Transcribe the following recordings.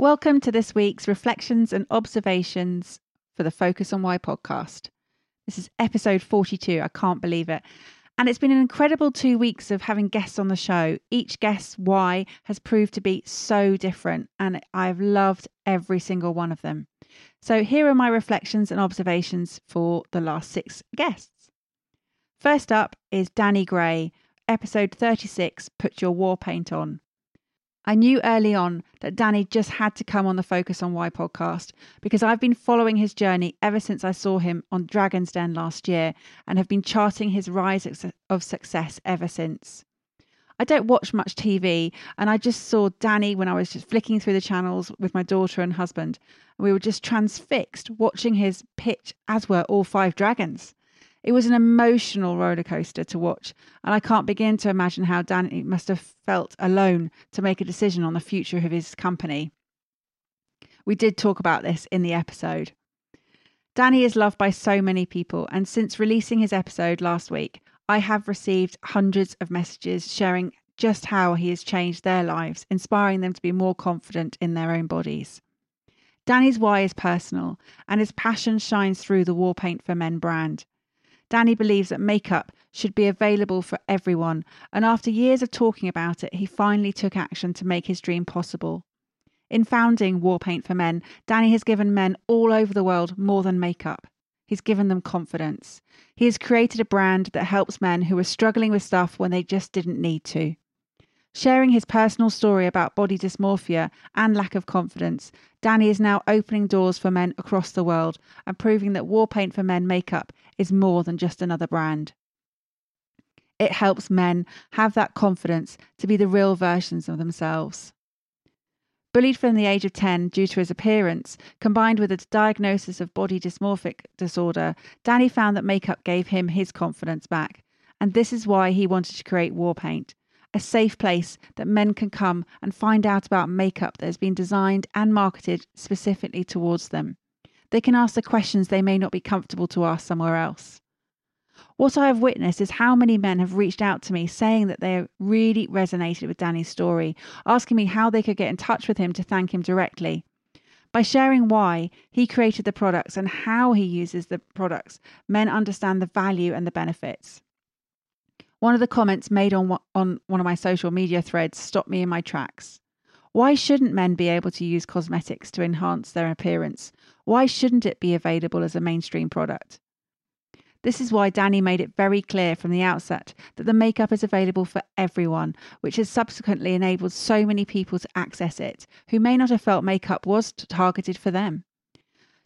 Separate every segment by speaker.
Speaker 1: Welcome to this week's Reflections and Observations for the Focus on Why podcast. This is episode 42. I can't believe it. And it's been an incredible two weeks of having guests on the show. Each guest's why has proved to be so different, and I've loved every single one of them. So, here are my reflections and observations for the last six guests. First up is Danny Gray, episode 36 Put Your War Paint On. I knew early on that Danny just had to come on the Focus on Why podcast because I've been following his journey ever since I saw him on Dragon's Den last year and have been charting his rise of success ever since. I don't watch much TV, and I just saw Danny when I was just flicking through the channels with my daughter and husband. And we were just transfixed watching his pitch, as were all five dragons. It was an emotional roller coaster to watch, and I can't begin to imagine how Danny must have felt alone to make a decision on the future of his company. We did talk about this in the episode. Danny is loved by so many people, and since releasing his episode last week, I have received hundreds of messages sharing just how he has changed their lives, inspiring them to be more confident in their own bodies. Danny's why is personal, and his passion shines through the War Paint for Men brand. Danny believes that makeup should be available for everyone, and after years of talking about it, he finally took action to make his dream possible. In founding War Paint for Men, Danny has given men all over the world more than makeup. He's given them confidence. He has created a brand that helps men who are struggling with stuff when they just didn't need to. Sharing his personal story about body dysmorphia and lack of confidence, Danny is now opening doors for men across the world and proving that War Paint for Men makeup is more than just another brand. It helps men have that confidence to be the real versions of themselves. Bullied from the age of 10 due to his appearance, combined with a diagnosis of body dysmorphic disorder, Danny found that makeup gave him his confidence back. And this is why he wanted to create War Paint, a safe place that men can come and find out about makeup that has been designed and marketed specifically towards them. They can ask the questions they may not be comfortable to ask somewhere else. What I have witnessed is how many men have reached out to me saying that they really resonated with Danny's story, asking me how they could get in touch with him to thank him directly. By sharing why he created the products and how he uses the products, men understand the value and the benefits. One of the comments made on, on one of my social media threads stopped me in my tracks. Why shouldn't men be able to use cosmetics to enhance their appearance? Why shouldn't it be available as a mainstream product? This is why Danny made it very clear from the outset that the makeup is available for everyone, which has subsequently enabled so many people to access it who may not have felt makeup was targeted for them.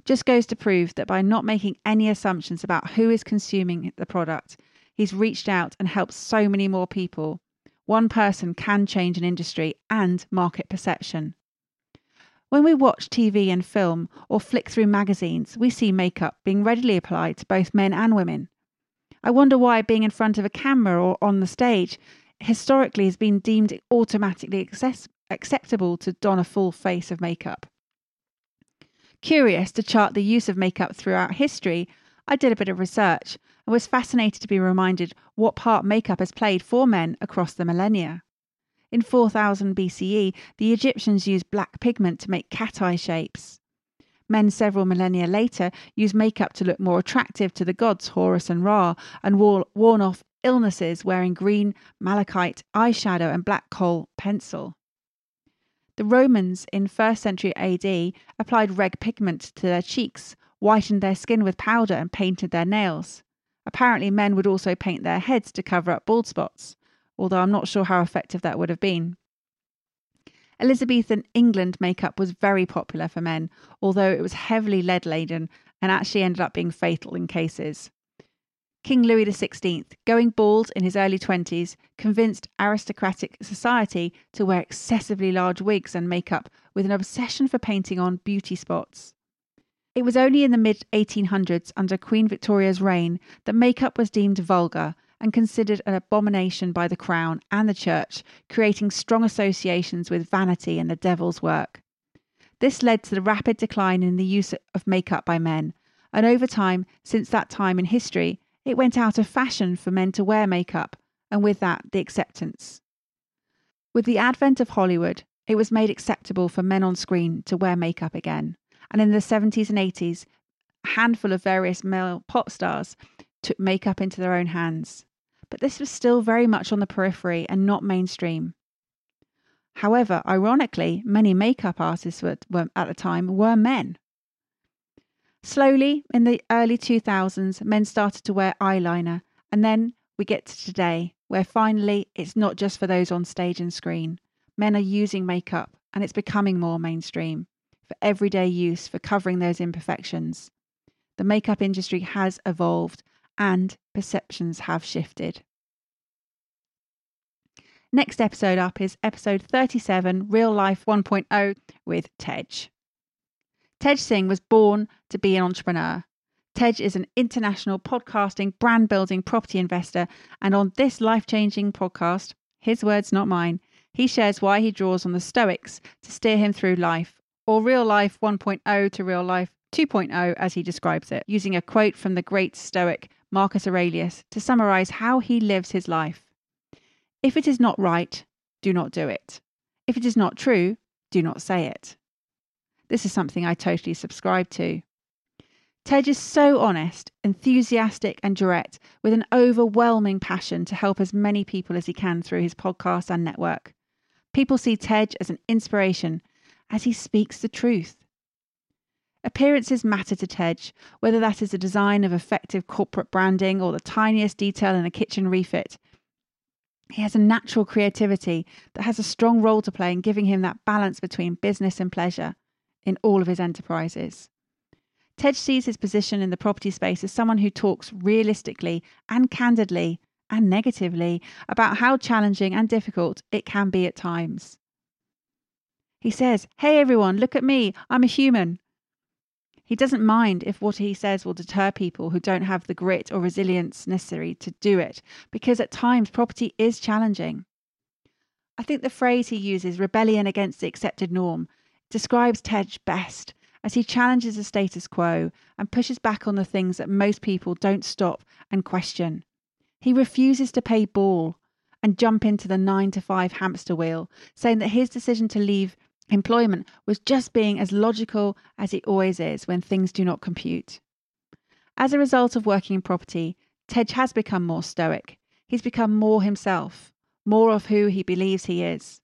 Speaker 1: Just goes to prove that by not making any assumptions about who is consuming the product, He's reached out and helped so many more people. One person can change an industry and market perception. When we watch TV and film or flick through magazines, we see makeup being readily applied to both men and women. I wonder why being in front of a camera or on the stage historically has been deemed automatically access- acceptable to don a full face of makeup. Curious to chart the use of makeup throughout history, I did a bit of research was fascinated to be reminded what part makeup has played for men across the millennia. In 4000 BCE, the Egyptians used black pigment to make cat eye shapes. Men several millennia later used makeup to look more attractive to the gods Horus and Ra and warn off illnesses wearing green malachite eyeshadow and black kohl pencil. The Romans in 1st century AD applied red pigment to their cheeks, whitened their skin with powder, and painted their nails. Apparently, men would also paint their heads to cover up bald spots, although I'm not sure how effective that would have been. Elizabethan England makeup was very popular for men, although it was heavily lead laden and actually ended up being fatal in cases. King Louis XVI, going bald in his early 20s, convinced aristocratic society to wear excessively large wigs and makeup with an obsession for painting on beauty spots. It was only in the mid 1800s, under Queen Victoria's reign, that makeup was deemed vulgar and considered an abomination by the Crown and the Church, creating strong associations with vanity and the devil's work. This led to the rapid decline in the use of makeup by men, and over time, since that time in history, it went out of fashion for men to wear makeup, and with that, the acceptance. With the advent of Hollywood, it was made acceptable for men on screen to wear makeup again. And in the 70s and 80s, a handful of various male pop stars took makeup into their own hands. But this was still very much on the periphery and not mainstream. However, ironically, many makeup artists were, were, at the time were men. Slowly, in the early 2000s, men started to wear eyeliner, and then we get to today, where finally it's not just for those on stage and screen. Men are using makeup, and it's becoming more mainstream for everyday use for covering those imperfections. The makeup industry has evolved, and perceptions have shifted. Next episode up is episode 37 Real Life 1.0 with Tej. Tej Singh was born to be an entrepreneur. Tej is an international podcasting, brand building property investor. And on this life changing podcast, his words, not mine, he shares why he draws on the Stoics to steer him through life, or real life 1.0 to real life 2.0, as he describes it, using a quote from the great Stoic Marcus Aurelius to summarize how he lives his life. If it is not right, do not do it. If it is not true, do not say it. This is something I totally subscribe to. Tej is so honest, enthusiastic, and direct, with an overwhelming passion to help as many people as he can through his podcast and network. People see Tej as an inspiration as he speaks the truth. Appearances matter to Tej, whether that is the design of effective corporate branding or the tiniest detail in a kitchen refit. He has a natural creativity that has a strong role to play in giving him that balance between business and pleasure in all of his enterprises. Tej sees his position in the property space as someone who talks realistically and candidly and negatively about how challenging and difficult it can be at times. He says, Hey everyone, look at me, I'm a human. He doesn't mind if what he says will deter people who don't have the grit or resilience necessary to do it, because at times property is challenging. I think the phrase he uses, rebellion against the accepted norm, describes Tej best as he challenges the status quo and pushes back on the things that most people don't stop and question. He refuses to pay ball and jump into the nine to five hamster wheel, saying that his decision to leave employment was just being as logical as it always is when things do not compute. As a result of working in property, Tej has become more stoic. He's become more himself, more of who he believes he is.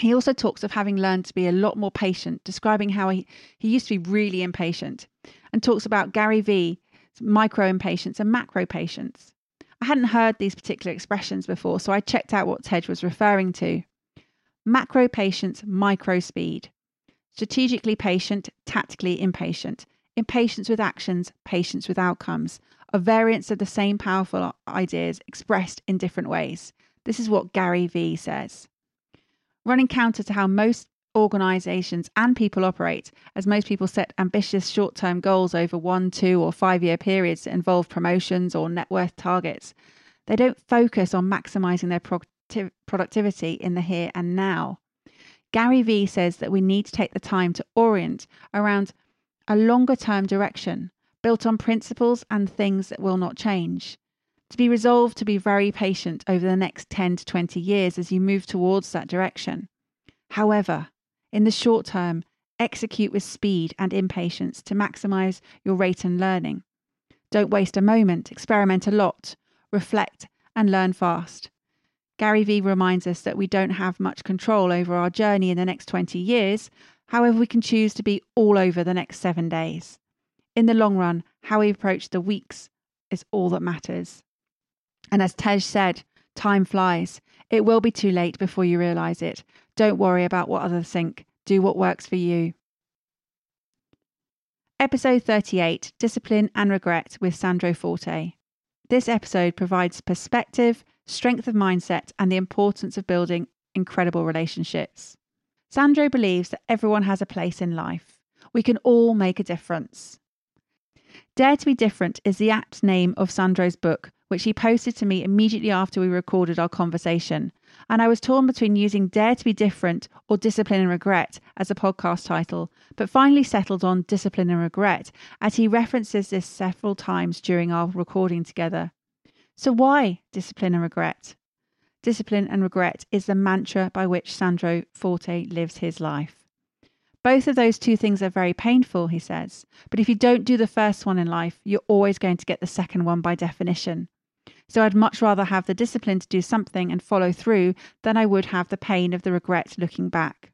Speaker 1: He also talks of having learned to be a lot more patient, describing how he, he used to be really impatient, and talks about Gary Vee, micro impatience and macro patience. I hadn't heard these particular expressions before, so I checked out what Tej was referring to. Macro patience, micro speed. Strategically patient, tactically impatient. Impatience with actions, patience with outcomes. A variance of the same powerful ideas expressed in different ways. This is what Gary Vee says running counter to how most organizations and people operate, as most people set ambitious short term goals over one, two, or five year periods that involve promotions or net worth targets. They don't focus on maximizing their productivity in the here and now. Gary Vee says that we need to take the time to orient around a longer term direction built on principles and things that will not change to be resolved to be very patient over the next 10 to 20 years as you move towards that direction. However, in the short term, execute with speed and impatience to maximize your rate and learning. Don't waste a moment, experiment a lot, reflect, and learn fast. Gary Vee reminds us that we don't have much control over our journey in the next 20 years. However, we can choose to be all over the next seven days. In the long run, how we approach the weeks is all that matters. And as Tej said, time flies. It will be too late before you realize it. Don't worry about what others think. Do what works for you. Episode 38 Discipline and Regret with Sandro Forte. This episode provides perspective, strength of mindset, and the importance of building incredible relationships. Sandro believes that everyone has a place in life. We can all make a difference. Dare to be Different is the apt name of Sandro's book, which he posted to me immediately after we recorded our conversation. And I was torn between using Dare to be Different or Discipline and Regret as a podcast title, but finally settled on Discipline and Regret, as he references this several times during our recording together. So, why Discipline and Regret? Discipline and regret is the mantra by which Sandro Forte lives his life. Both of those two things are very painful, he says. But if you don't do the first one in life, you're always going to get the second one by definition. So I'd much rather have the discipline to do something and follow through than I would have the pain of the regret looking back.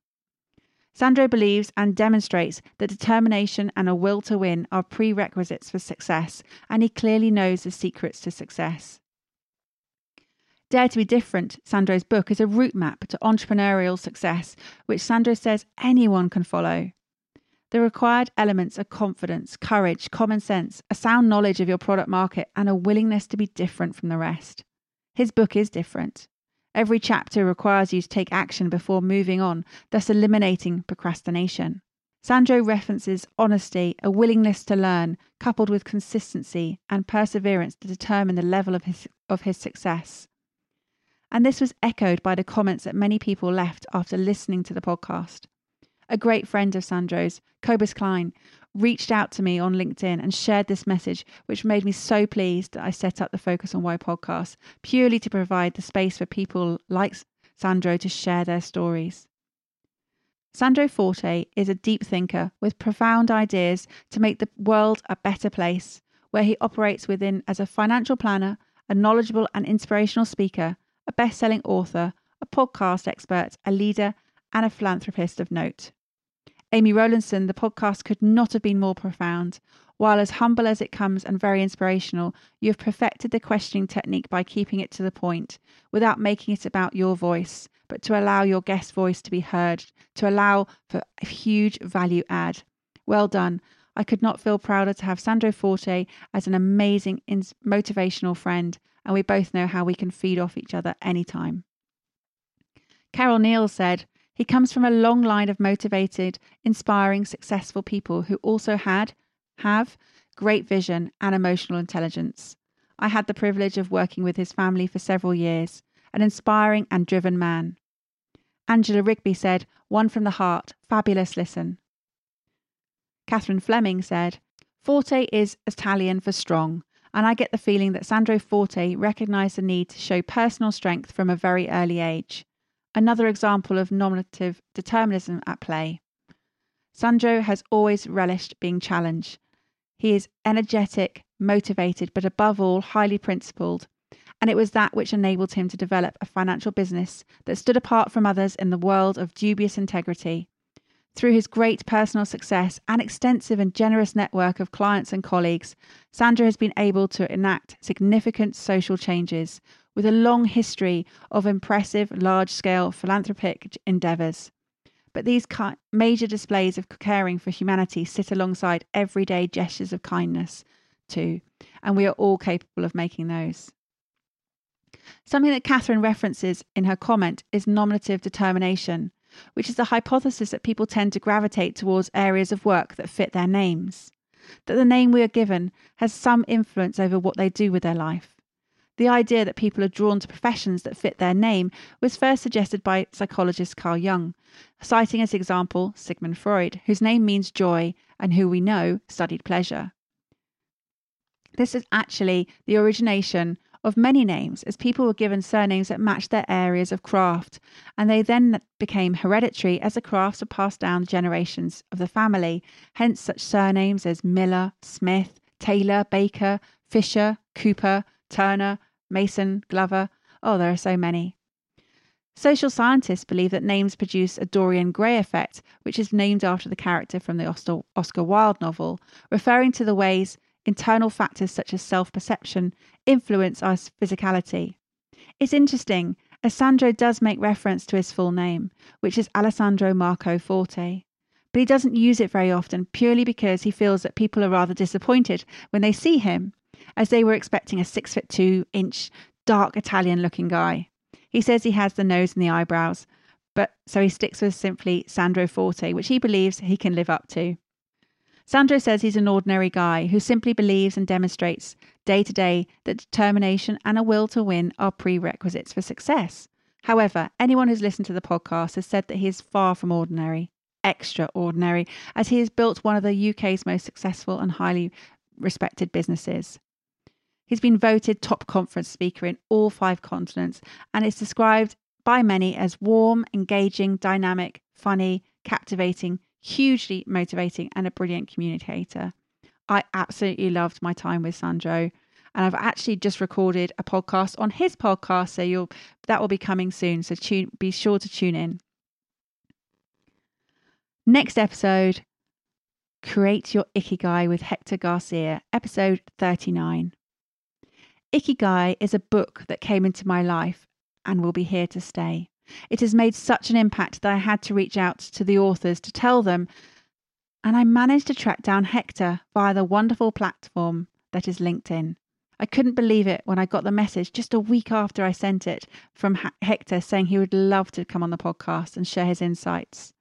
Speaker 1: Sandro believes and demonstrates that determination and a will to win are prerequisites for success, and he clearly knows the secrets to success. Dare to be Different, Sandro's book, is a route map to entrepreneurial success, which Sandro says anyone can follow. The required elements are confidence, courage, common sense, a sound knowledge of your product market, and a willingness to be different from the rest. His book is different. Every chapter requires you to take action before moving on, thus eliminating procrastination. Sandro references honesty, a willingness to learn, coupled with consistency and perseverance to determine the level of his, of his success. And this was echoed by the comments that many people left after listening to the podcast. A great friend of Sandro's, Cobus Klein, reached out to me on LinkedIn and shared this message, which made me so pleased that I set up the Focus on Why podcast purely to provide the space for people like Sandro to share their stories. Sandro Forte is a deep thinker with profound ideas to make the world a better place, where he operates within as a financial planner, a knowledgeable and inspirational speaker, a best selling author, a podcast expert, a leader, and a philanthropist of note. Amy Rowlandson, the podcast could not have been more profound. While as humble as it comes and very inspirational, you have perfected the questioning technique by keeping it to the point, without making it about your voice, but to allow your guest voice to be heard, to allow for a huge value add. Well done. I could not feel prouder to have Sandro Forte as an amazing, motivational friend and we both know how we can feed off each other anytime. Carol Neal said, He comes from a long line of motivated, inspiring, successful people who also had, have, great vision and emotional intelligence. I had the privilege of working with his family for several years, an inspiring and driven man. Angela Rigby said, One from the heart, fabulous listen. Catherine Fleming said, Forte is Italian for strong, and I get the feeling that Sandro Forte recognized the need to show personal strength from a very early age. Another example of nominative determinism at play. Sandro has always relished being challenged. He is energetic, motivated, but above all, highly principled. And it was that which enabled him to develop a financial business that stood apart from others in the world of dubious integrity. Through his great personal success and extensive and generous network of clients and colleagues, Sandro has been able to enact significant social changes with a long history of impressive large scale philanthropic endeavours. But these major displays of caring for humanity sit alongside everyday gestures of kindness, too, and we are all capable of making those. Something that Catherine references in her comment is nominative determination, which is the hypothesis that people tend to gravitate towards areas of work that fit their names, that the name we are given has some influence over what they do with their life. The idea that people are drawn to professions that fit their name was first suggested by psychologist Carl Jung, citing as example Sigmund Freud, whose name means joy and who we know studied pleasure. This is actually the origination of many names, as people were given surnames that matched their areas of craft, and they then became hereditary as the crafts were passed down the generations of the family. Hence, such surnames as Miller, Smith, Taylor, Baker, Fisher, Cooper, Turner, Mason, Glover. Oh, there are so many. Social scientists believe that names produce a Dorian Gray effect, which is named after the character from the Oscar Wilde novel, referring to the ways internal factors such as self perception influence our physicality. It's interesting, as Sandro does make reference to his full name, which is Alessandro Marco Forte, but he doesn't use it very often purely because he feels that people are rather disappointed when they see him. As they were expecting a six foot two inch, dark Italian looking guy. He says he has the nose and the eyebrows, but so he sticks with simply Sandro Forte, which he believes he can live up to. Sandro says he's an ordinary guy who simply believes and demonstrates day to day that determination and a will to win are prerequisites for success. However, anyone who's listened to the podcast has said that he is far from ordinary, extraordinary, as he has built one of the UK's most successful and highly respected businesses. He's been voted top conference speaker in all five continents and is described by many as warm, engaging, dynamic, funny, captivating, hugely motivating, and a brilliant communicator. I absolutely loved my time with Sandro. And I've actually just recorded a podcast on his podcast, so you'll that will be coming soon. So tune, be sure to tune in. Next episode, create your ikigai with Hector Garcia, episode 39. Ikigai is a book that came into my life and will be here to stay. It has made such an impact that I had to reach out to the authors to tell them, and I managed to track down Hector via the wonderful platform that is LinkedIn. I couldn't believe it when I got the message just a week after I sent it from Hector saying he would love to come on the podcast and share his insights.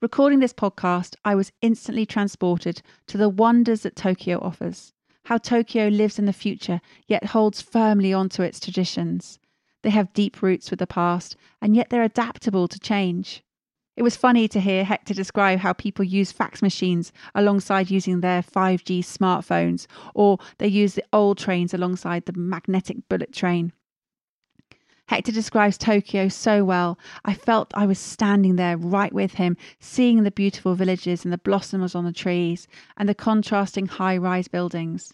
Speaker 1: Recording this podcast, I was instantly transported to the wonders that Tokyo offers, how Tokyo lives in the future yet holds firmly onto its traditions, they have deep roots with the past, and yet they're adaptable to change. It was funny to hear Hector describe how people use fax machines alongside using their 5G smartphones, or they use the old trains alongside the magnetic bullet train. Hector describes Tokyo so well. I felt I was standing there right with him, seeing the beautiful villages and the blossoms on the trees and the contrasting high rise buildings.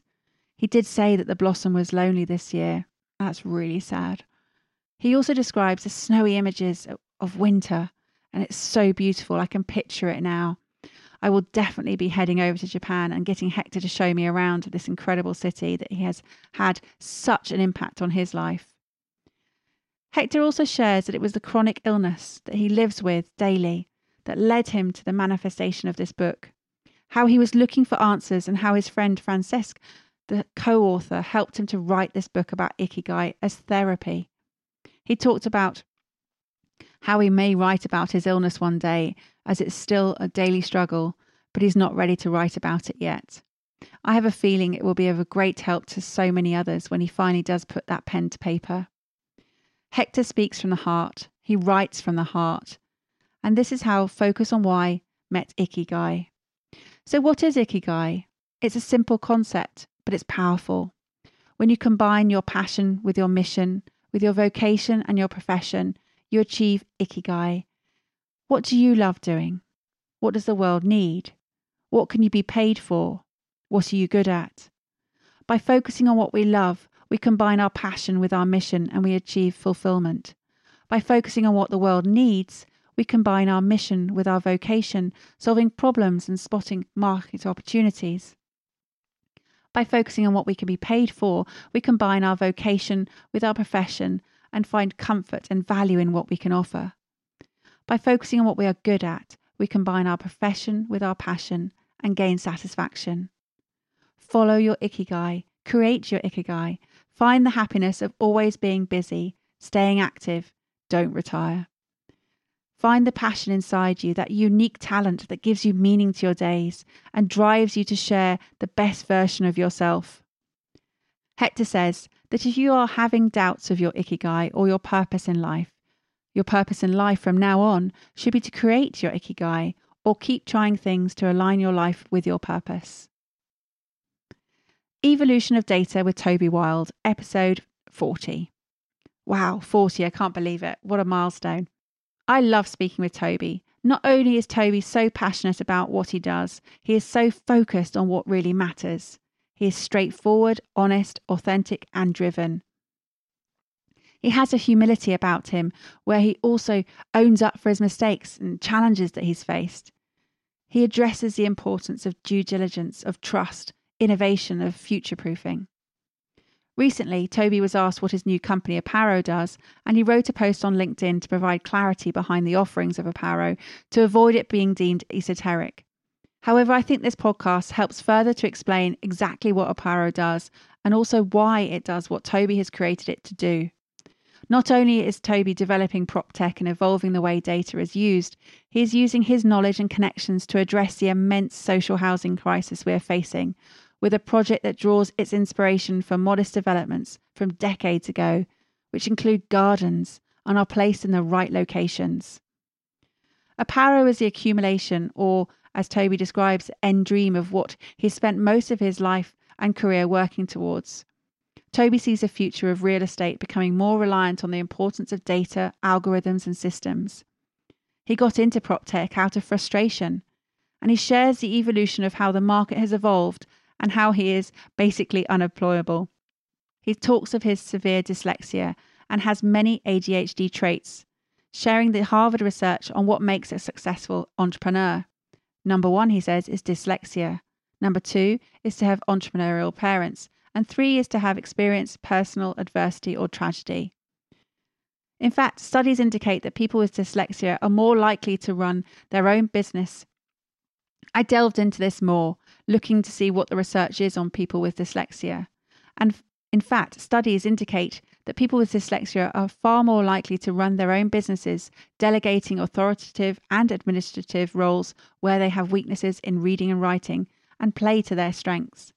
Speaker 1: He did say that the blossom was lonely this year. That's really sad. He also describes the snowy images of winter, and it's so beautiful. I can picture it now. I will definitely be heading over to Japan and getting Hector to show me around this incredible city that he has had such an impact on his life. Hector also shares that it was the chronic illness that he lives with daily that led him to the manifestation of this book. How he was looking for answers and how his friend Francesc, the co author, helped him to write this book about Ikigai as therapy. He talked about how he may write about his illness one day, as it's still a daily struggle, but he's not ready to write about it yet. I have a feeling it will be of a great help to so many others when he finally does put that pen to paper. Hector speaks from the heart, he writes from the heart. And this is how Focus on Why met Ikigai. So, what is Ikigai? It's a simple concept, but it's powerful. When you combine your passion with your mission, with your vocation and your profession, you achieve ikigai. What do you love doing? What does the world need? What can you be paid for? What are you good at? By focusing on what we love, we combine our passion with our mission and we achieve fulfillment. By focusing on what the world needs, we combine our mission with our vocation, solving problems and spotting market opportunities. By focusing on what we can be paid for, we combine our vocation with our profession and find comfort and value in what we can offer. By focusing on what we are good at, we combine our profession with our passion and gain satisfaction. Follow your ikigai, create your ikigai, find the happiness of always being busy, staying active, don't retire. Find the passion inside you, that unique talent that gives you meaning to your days and drives you to share the best version of yourself. Hector says that if you are having doubts of your ikigai or your purpose in life, your purpose in life from now on should be to create your ikigai or keep trying things to align your life with your purpose. Evolution of Data with Toby Wild, episode 40. Wow, 40, I can't believe it. What a milestone. I love speaking with Toby. Not only is Toby so passionate about what he does, he is so focused on what really matters. He is straightforward, honest, authentic, and driven. He has a humility about him where he also owns up for his mistakes and challenges that he's faced. He addresses the importance of due diligence, of trust, innovation, of future proofing. Recently, Toby was asked what his new company Aparo does, and he wrote a post on LinkedIn to provide clarity behind the offerings of Aparo to avoid it being deemed esoteric. However, I think this podcast helps further to explain exactly what Aparo does and also why it does what Toby has created it to do. Not only is Toby developing prop tech and evolving the way data is used, he is using his knowledge and connections to address the immense social housing crisis we are facing with a project that draws its inspiration from modest developments from decades ago, which include gardens and are placed in the right locations. Aparo is the accumulation, or as Toby describes, end dream of what he spent most of his life and career working towards. Toby sees a future of real estate becoming more reliant on the importance of data, algorithms, and systems. He got into prop tech out of frustration, and he shares the evolution of how the market has evolved and how he is basically unemployable. He talks of his severe dyslexia and has many ADHD traits, sharing the Harvard research on what makes a successful entrepreneur. Number one, he says, is dyslexia. Number two is to have entrepreneurial parents. And three is to have experienced personal adversity or tragedy. In fact, studies indicate that people with dyslexia are more likely to run their own business. I delved into this more, looking to see what the research is on people with dyslexia. And in fact, studies indicate that people with dyslexia are far more likely to run their own businesses, delegating authoritative and administrative roles where they have weaknesses in reading and writing, and play to their strengths.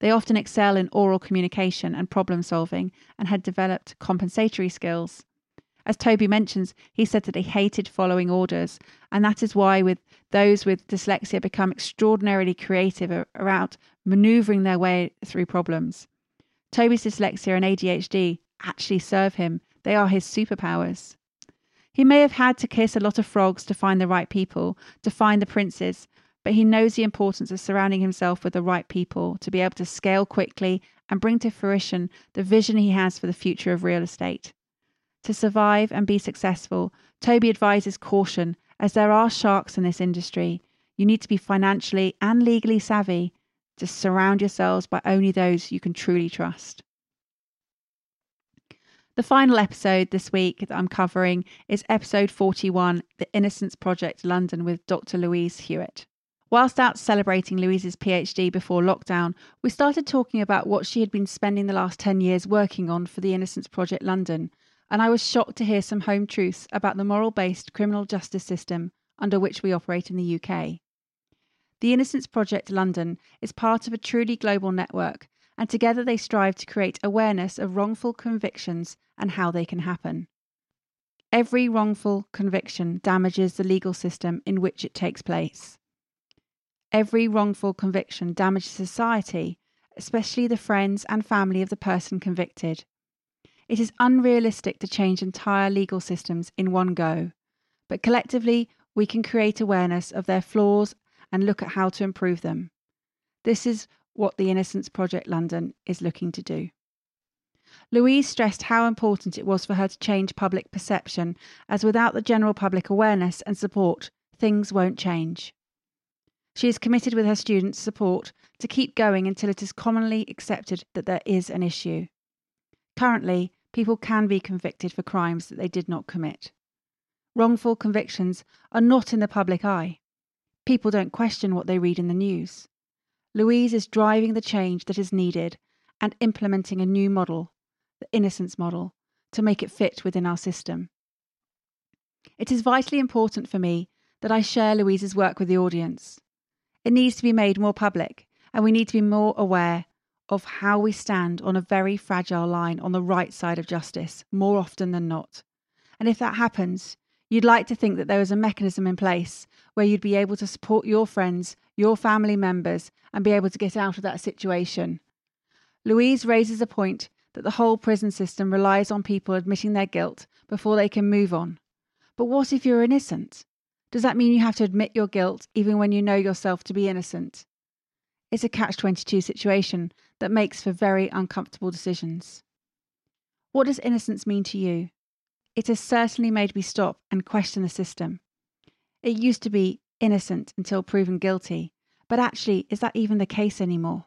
Speaker 1: They often excel in oral communication and problem solving and had developed compensatory skills. As Toby mentions, he said that he hated following orders, and that is why with those with dyslexia become extraordinarily creative around maneuvering their way through problems. Toby's dyslexia and ADHD actually serve him. They are his superpowers. He may have had to kiss a lot of frogs to find the right people, to find the princes, but he knows the importance of surrounding himself with the right people to be able to scale quickly and bring to fruition the vision he has for the future of real estate. To survive and be successful, Toby advises caution as there are sharks in this industry. You need to be financially and legally savvy to surround yourselves by only those you can truly trust. The final episode this week that I'm covering is episode 41 The Innocence Project London with Dr. Louise Hewitt. Whilst out celebrating Louise's PhD before lockdown, we started talking about what she had been spending the last 10 years working on for the Innocence Project London, and I was shocked to hear some home truths about the moral based criminal justice system under which we operate in the UK. The Innocence Project London is part of a truly global network, and together they strive to create awareness of wrongful convictions and how they can happen. Every wrongful conviction damages the legal system in which it takes place. Every wrongful conviction damages society, especially the friends and family of the person convicted. It is unrealistic to change entire legal systems in one go, but collectively we can create awareness of their flaws and look at how to improve them. This is what the Innocence Project London is looking to do. Louise stressed how important it was for her to change public perception, as without the general public awareness and support, things won't change. She is committed with her students' support to keep going until it is commonly accepted that there is an issue. Currently, people can be convicted for crimes that they did not commit. Wrongful convictions are not in the public eye. People don't question what they read in the news. Louise is driving the change that is needed and implementing a new model, the innocence model, to make it fit within our system. It is vitally important for me that I share Louise's work with the audience. It needs to be made more public, and we need to be more aware of how we stand on a very fragile line on the right side of justice more often than not. And if that happens, you'd like to think that there is a mechanism in place where you'd be able to support your friends, your family members, and be able to get out of that situation. Louise raises a point that the whole prison system relies on people admitting their guilt before they can move on. But what if you're innocent? Does that mean you have to admit your guilt even when you know yourself to be innocent? It's a catch 22 situation that makes for very uncomfortable decisions. What does innocence mean to you? It has certainly made me stop and question the system. It used to be innocent until proven guilty, but actually, is that even the case anymore?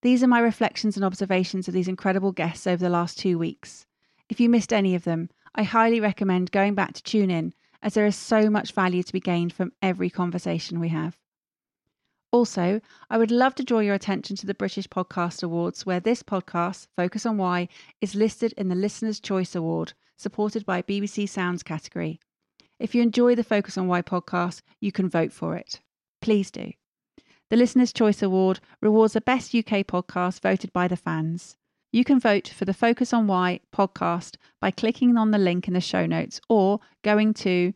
Speaker 1: These are my reflections and observations of these incredible guests over the last two weeks. If you missed any of them, I highly recommend going back to tune in as there is so much value to be gained from every conversation we have. Also, I would love to draw your attention to the British Podcast Awards, where this podcast, Focus on Why, is listed in the Listener's Choice Award, supported by BBC Sounds category. If you enjoy the Focus on Why podcast, you can vote for it. Please do. The Listener's Choice Award rewards the best UK podcast voted by the fans. You can vote for the Focus on Why podcast by clicking on the link in the show notes or going to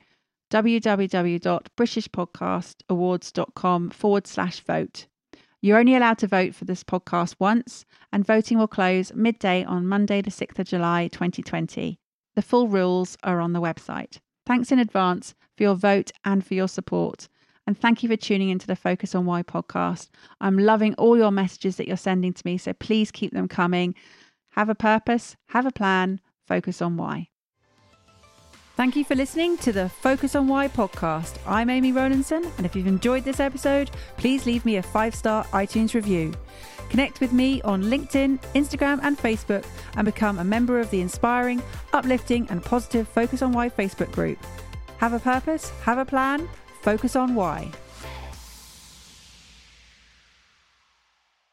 Speaker 1: www.britishpodcastawards.com forward slash vote. You're only allowed to vote for this podcast once, and voting will close midday on Monday, the 6th of July, 2020. The full rules are on the website. Thanks in advance for your vote and for your support. And thank you for tuning into the Focus on Why podcast. I'm loving all your messages that you're sending to me, so please keep them coming. Have a purpose, have a plan, focus on why. Thank you for listening to the Focus on Why podcast. I'm Amy Rowlandson, and if you've enjoyed this episode, please leave me a five star iTunes review. Connect with me on LinkedIn, Instagram, and Facebook, and become a member of the inspiring, uplifting, and positive Focus on Why Facebook group. Have a purpose, have a plan, focus on why.